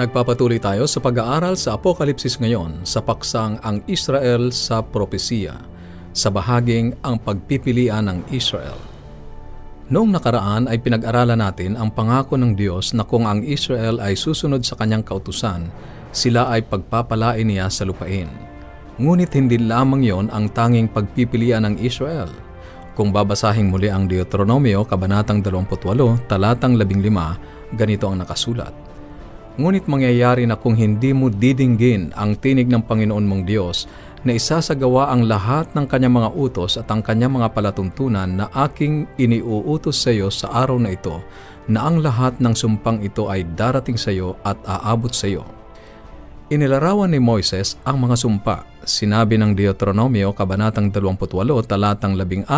Nagpapatuloy tayo sa pag-aaral sa Apokalipsis ngayon sa paksang ang Israel sa propesiya, sa bahaging ang pagpipilian ng Israel. Noong nakaraan ay pinag-aralan natin ang pangako ng Diyos na kung ang Israel ay susunod sa kanyang kautusan, sila ay pagpapalain niya sa lupain. Ngunit hindi lamang yon ang tanging pagpipilian ng Israel. Kung babasahing muli ang Deuteronomio, Kabanatang 28, Talatang 15, ganito ang nakasulat. Ngunit mangyayari na kung hindi mo didinggin ang tinig ng Panginoon mong Diyos na isasagawa ang lahat ng kanyang mga utos at ang kanyang mga palatuntunan na aking iniuutos sa iyo sa araw na ito, na ang lahat ng sumpang ito ay darating sa iyo at aabot sa iyo. Inilarawan ni Moises ang mga sumpa. Sinabi ng Deuteronomio, Kabanatang 28, Talatang 16,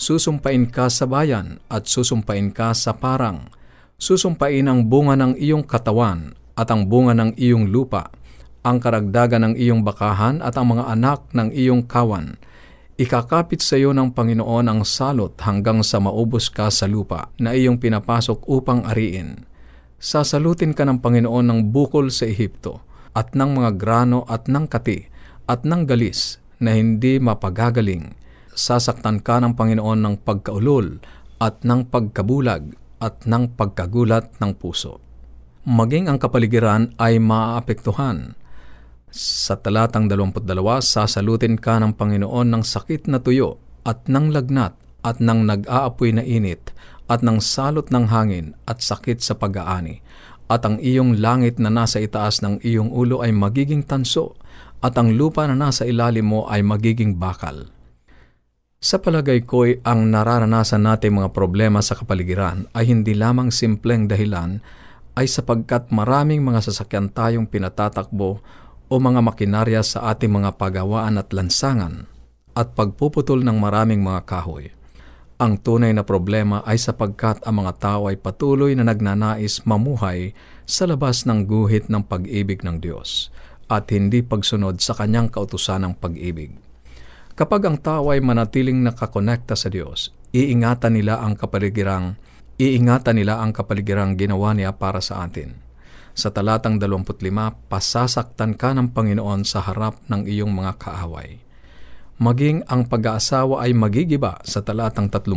Susumpain ka sa bayan at susumpain ka sa parang susumpain ang bunga ng iyong katawan at ang bunga ng iyong lupa, ang karagdagan ng iyong bakahan at ang mga anak ng iyong kawan. Ikakapit sa iyo ng Panginoon ang salot hanggang sa maubos ka sa lupa na iyong pinapasok upang ariin. Sasalutin ka ng Panginoon ng bukol sa Ehipto at ng mga grano at ng kati at ng galis na hindi mapagagaling. Sasaktan ka ng Panginoon ng pagkaulol at ng pagkabulag at ng pagkagulat ng puso. Maging ang kapaligiran ay maapektuhan. Sa talatang 22, sasalutin ka ng Panginoon ng sakit na tuyo at ng lagnat at ng nag-aapoy na init at ng salot ng hangin at sakit sa pag-aani. At ang iyong langit na nasa itaas ng iyong ulo ay magiging tanso at ang lupa na nasa ilalim mo ay magiging bakal. Sa palagay ko'y ang nararanasan natin mga problema sa kapaligiran ay hindi lamang simpleng dahilan ay sapagkat maraming mga sasakyan tayong pinatatakbo o mga makinarya sa ating mga pagawaan at lansangan at pagpuputol ng maraming mga kahoy. Ang tunay na problema ay sapagkat ang mga tao ay patuloy na nagnanais mamuhay sa labas ng guhit ng pag-ibig ng Diyos at hindi pagsunod sa kanyang kautusan ng pag-ibig. Kapag ang tao ay manatiling nakakonekta sa Diyos, iingatan nila ang kapaligirang iingatan nila ang kapaligirang ginawa niya para sa atin. Sa talatang 25, pasasaktan ka ng Panginoon sa harap ng iyong mga kaaway. Maging ang pag-aasawa ay magigiba sa talatang 30.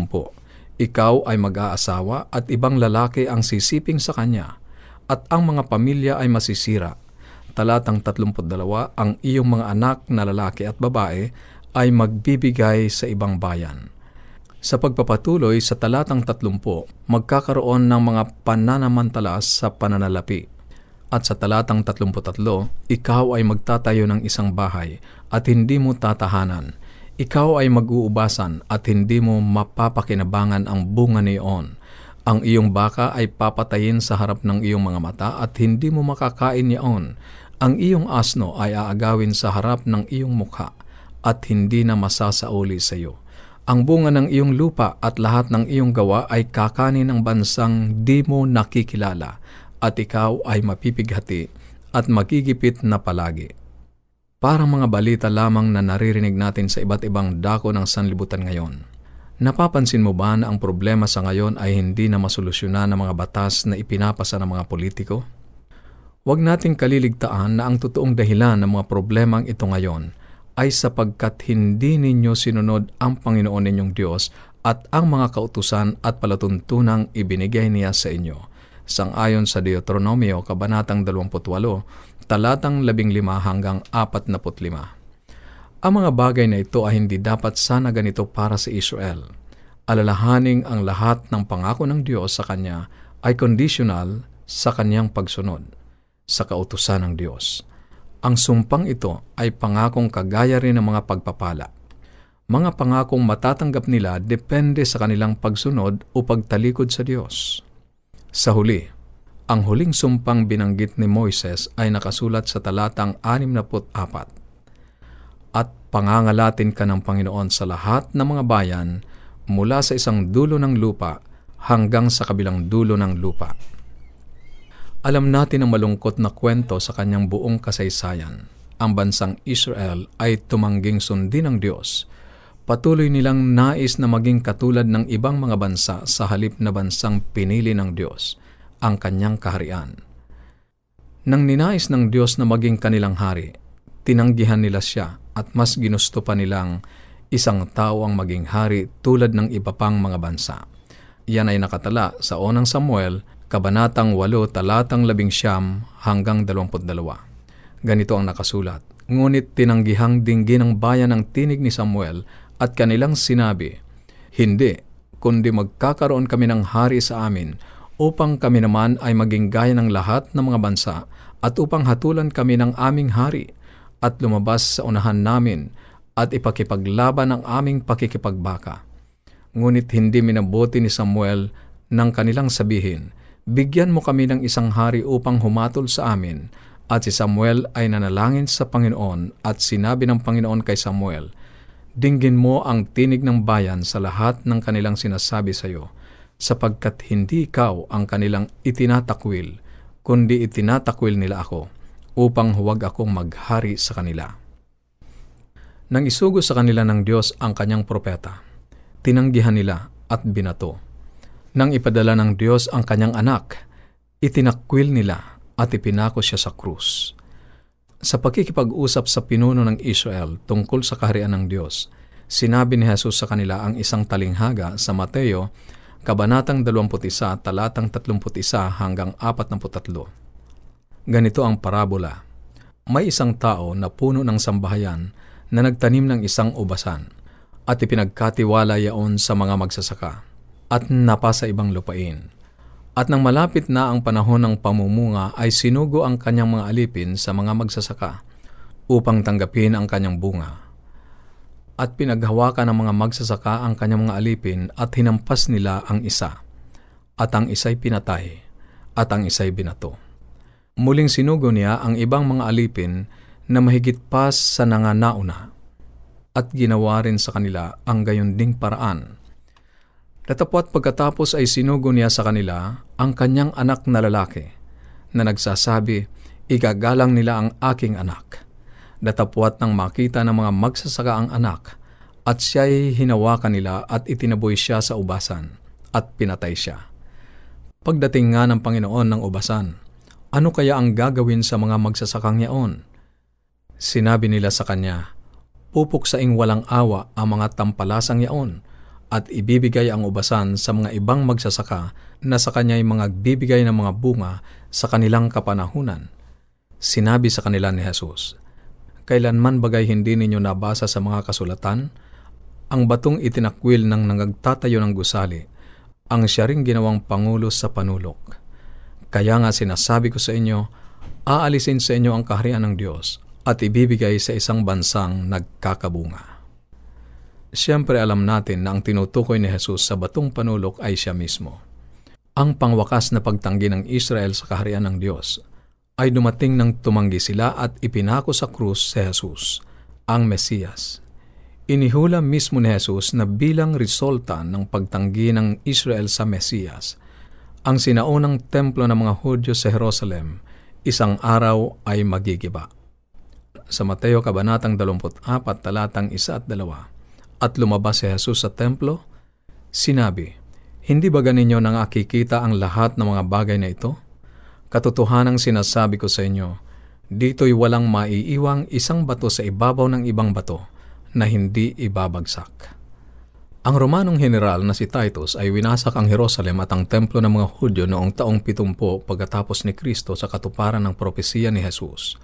Ikaw ay mag-aasawa at ibang lalaki ang sisiping sa kanya, at ang mga pamilya ay masisira. Talatang 32, ang iyong mga anak na lalaki at babae ay magbibigay sa ibang bayan. Sa pagpapatuloy sa talatang 30, magkakaroon ng mga pananamantala sa pananalapi. At sa talatang 33, ikaw ay magtatayo ng isang bahay at hindi mo tatahanan. Ikaw ay mag-uubasan at hindi mo mapapakinabangan ang bunga niyon. Ang iyong baka ay papatayin sa harap ng iyong mga mata at hindi mo makakain niyon. Ang iyong asno ay aagawin sa harap ng iyong mukha at hindi na masasauli sa iyo. Ang bunga ng iyong lupa at lahat ng iyong gawa ay kakanin ng bansang di mo nakikilala at ikaw ay mapipighati at magigipit na palagi. Parang mga balita lamang na naririnig natin sa iba't ibang dako ng sanlibutan ngayon. Napapansin mo ba na ang problema sa ngayon ay hindi na masolusyonan ng mga batas na ipinapasa ng mga politiko? Huwag nating kaliligtaan na ang totoong dahilan ng mga problemang ito ngayon ay sapagkat hindi ninyo sinunod ang Panginoon ninyong Diyos at ang mga kautusan at palatuntunang ibinigay niya sa inyo. Sangayon sa Deuteronomio, Kabanatang 28, talatang 15 hanggang 45. Ang mga bagay na ito ay hindi dapat sana ganito para sa Israel. Alalahaning ang lahat ng pangako ng Diyos sa Kanya ay conditional sa Kanyang pagsunod sa kautusan ng Diyos. Ang sumpang ito ay pangakong kagaya rin ng mga pagpapala. Mga pangakong matatanggap nila depende sa kanilang pagsunod o pagtalikod sa Diyos. Sa huli, ang huling sumpang binanggit ni Moises ay nakasulat sa talatang 64. At pangangalatin ka ng Panginoon sa lahat ng mga bayan mula sa isang dulo ng lupa hanggang sa kabilang dulo ng lupa. Alam natin ang malungkot na kwento sa kanyang buong kasaysayan. Ang bansang Israel ay tumangging sundin ng Diyos. Patuloy nilang nais na maging katulad ng ibang mga bansa sa halip na bansang pinili ng Diyos, ang kanyang kaharian. Nang ninais ng Diyos na maging kanilang hari, tinanggihan nila siya at mas ginusto pa nilang isang tao ang maging hari tulad ng iba pang mga bansa. Yan ay nakatala sa unang Samuel, Kabanatang 8, talatang 11 hanggang 22. Ganito ang nakasulat. Ngunit tinanggihang dinggin ng bayan ang tinig ni Samuel at kanilang sinabi, Hindi, kundi magkakaroon kami ng hari sa amin upang kami naman ay maging gaya ng lahat ng mga bansa at upang hatulan kami ng aming hari at lumabas sa unahan namin at ipakipaglaban ang aming pakikipagbaka. Ngunit hindi minabuti ni Samuel nang kanilang sabihin, Bigyan mo kami ng isang hari upang humatol sa amin. At si Samuel ay nanalangin sa Panginoon at sinabi ng Panginoon kay Samuel, Dinggin mo ang tinig ng bayan sa lahat ng kanilang sinasabi sa iyo, sapagkat hindi ikaw ang kanilang itinatakwil, kundi itinatakwil nila ako, upang huwag akong maghari sa kanila. Nang isugo sa kanila ng Diyos ang kanyang propeta, tinanggihan nila at binato. Nang ipadala ng Diyos ang kanyang anak, itinakwil nila at ipinako siya sa krus. Sa pakikipag-usap sa pinuno ng Israel tungkol sa kaharian ng Diyos, sinabi ni Jesus sa kanila ang isang talinghaga sa Mateo, Kabanatang 21, talatang 31 hanggang 43. Ganito ang parabola. May isang tao na puno ng sambahayan na nagtanim ng isang ubasan at ipinagkatiwala yaon sa mga magsasaka at napasa ibang lupain. At nang malapit na ang panahon ng pamumunga ay sinugo ang kanyang mga alipin sa mga magsasaka upang tanggapin ang kanyang bunga. At pinaghawakan ng mga magsasaka ang kanyang mga alipin at hinampas nila ang isa. At ang isa'y pinatay at ang isa'y binato. Muling sinugo niya ang ibang mga alipin na mahigit pa sa nanganauna at ginawa rin sa kanila ang gayon ding paraan Datapwat pagkatapos ay sinugo niya sa kanila ang kanyang anak na lalaki na nagsasabi, Igagalang nila ang aking anak. Datapwat nang makita ng mga magsasaka ang anak at siya'y hinawakan nila at itinaboy siya sa ubasan at pinatay siya. Pagdating nga ng Panginoon ng ubasan, ano kaya ang gagawin sa mga magsasakang yaon? Sinabi nila sa kanya, Pupuksaing walang awa ang mga tampalasang yaon at ibibigay ang ubasan sa mga ibang magsasaka na sa kanya'y mga bibigay ng mga bunga sa kanilang kapanahunan. Sinabi sa kanila ni Jesus, Kailanman bagay hindi ninyo nabasa sa mga kasulatan? Ang batong itinakwil ng nangagtatayo ng gusali, ang siya ring ginawang pangulo sa panulok. Kaya nga sinasabi ko sa inyo, aalisin sa inyo ang kaharian ng Diyos at ibibigay sa isang bansang nagkakabunga. Siyempre alam natin na ang tinutukoy ni Jesus sa batong panulok ay siya mismo. Ang pangwakas na pagtanggi ng Israel sa kaharian ng Diyos ay dumating nang tumanggi sila at ipinako sa krus si Jesus, ang Mesiyas. Inihula mismo ni Jesus na bilang resulta ng pagtanggi ng Israel sa Mesiyas, ang sinaunang templo ng mga Hudyo sa Jerusalem, isang araw ay magigiba. Sa Mateo Kabanatang 24, talatang 1 at 2, at lumabas si Jesus sa templo, sinabi, Hindi ba ganinyo nang akikita ang lahat ng mga bagay na ito? Katotohanang sinasabi ko sa inyo, dito'y walang maiiwang isang bato sa ibabaw ng ibang bato na hindi ibabagsak. Ang Romanong general na si Titus ay winasak ang Jerusalem at ang templo ng mga Hudyo noong taong 70 pagkatapos ni Kristo sa katuparan ng propesiya ni Jesus.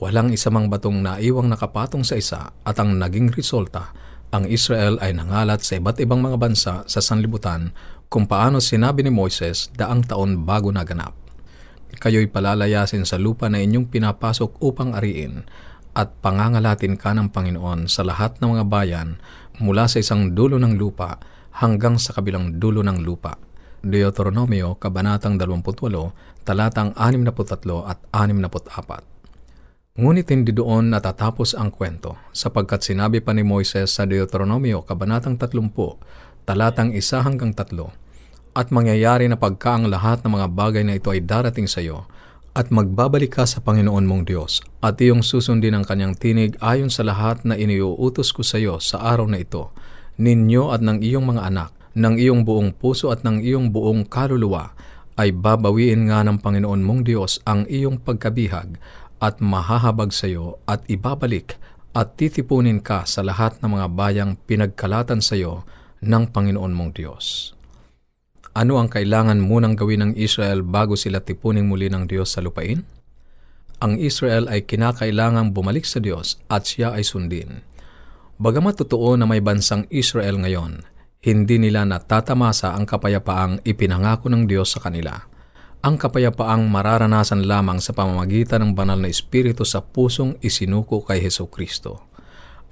Walang isamang batong naiwang nakapatong sa isa at ang naging resulta ang Israel ay nangalat sa iba't ibang mga bansa sa sanlibutan kung paano sinabi ni Moises daang taon bago naganap. Kayo'y palalayasin sa lupa na inyong pinapasok upang ariin at pangangalatin ka ng Panginoon sa lahat ng mga bayan mula sa isang dulo ng lupa hanggang sa kabilang dulo ng lupa. Deuteronomio, Kabanatang 28, talatang 63 at 64. Ngunit hindi doon natatapos ang kwento, sapagkat sinabi pa ni Moises sa Deuteronomio, Kabanatang 30, talatang 1 hanggang 3, At mangyayari na pagka ang lahat ng mga bagay na ito ay darating sa iyo, at magbabalik ka sa Panginoon mong Diyos, at iyong susundin ang kanyang tinig ayon sa lahat na iniuutos ko sa iyo sa araw na ito, ninyo at ng iyong mga anak, ng iyong buong puso at ng iyong buong kaluluwa, ay babawiin nga ng Panginoon mong Diyos ang iyong pagkabihag at mahahabag sa iyo at ibabalik at titipunin ka sa lahat ng mga bayang pinagkalatan sa iyo ng Panginoon mong Diyos. Ano ang kailangan munang gawin ng Israel bago sila tipunin muli ng Diyos sa lupain? Ang Israel ay kinakailangang bumalik sa Diyos at siya ay sundin. Bagamat totoo na may bansang Israel ngayon, hindi nila natatamasa ang kapayapaang ipinangako ng Diyos sa kanila. Ang kapayapaang mararanasan lamang sa pamamagitan ng banal na Espiritu sa pusong isinuko kay Heso Kristo.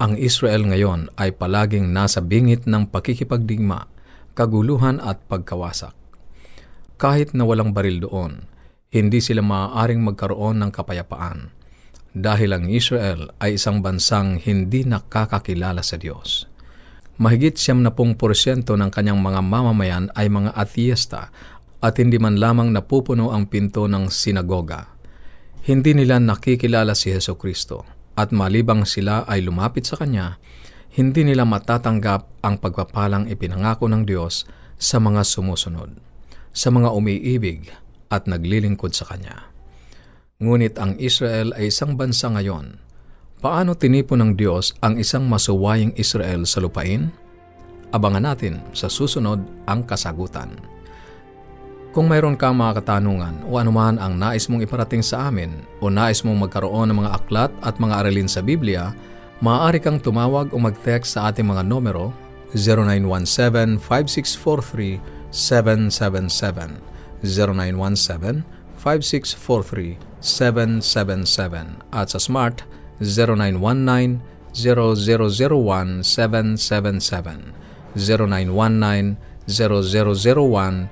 Ang Israel ngayon ay palaging nasa bingit ng pakikipagdigma, kaguluhan at pagkawasak. Kahit na walang baril doon, hindi sila maaaring magkaroon ng kapayapaan dahil ang Israel ay isang bansang hindi nakakakilala sa Diyos. Mahigit siyam na pong porsyento ng kanyang mga mamamayan ay mga atheista at hindi man lamang napupuno ang pinto ng sinagoga. Hindi nila nakikilala si Heso Kristo at malibang sila ay lumapit sa Kanya, hindi nila matatanggap ang pagpapalang ipinangako ng Diyos sa mga sumusunod, sa mga umiibig at naglilingkod sa Kanya. Ngunit ang Israel ay isang bansa ngayon Paano tinipon ng Diyos ang isang masuwaying Israel sa lupain? Abangan natin sa susunod ang kasagutan. Kung mayroon kang mga katanungan o anuman ang nais mong iparating sa amin o nais mong magkaroon ng mga aklat at mga aralin sa Biblia, maaari kang tumawag o mag-text sa ating mga numero 0917-5643-777 0917-5643-777 at sa Smart 0919 0001 0919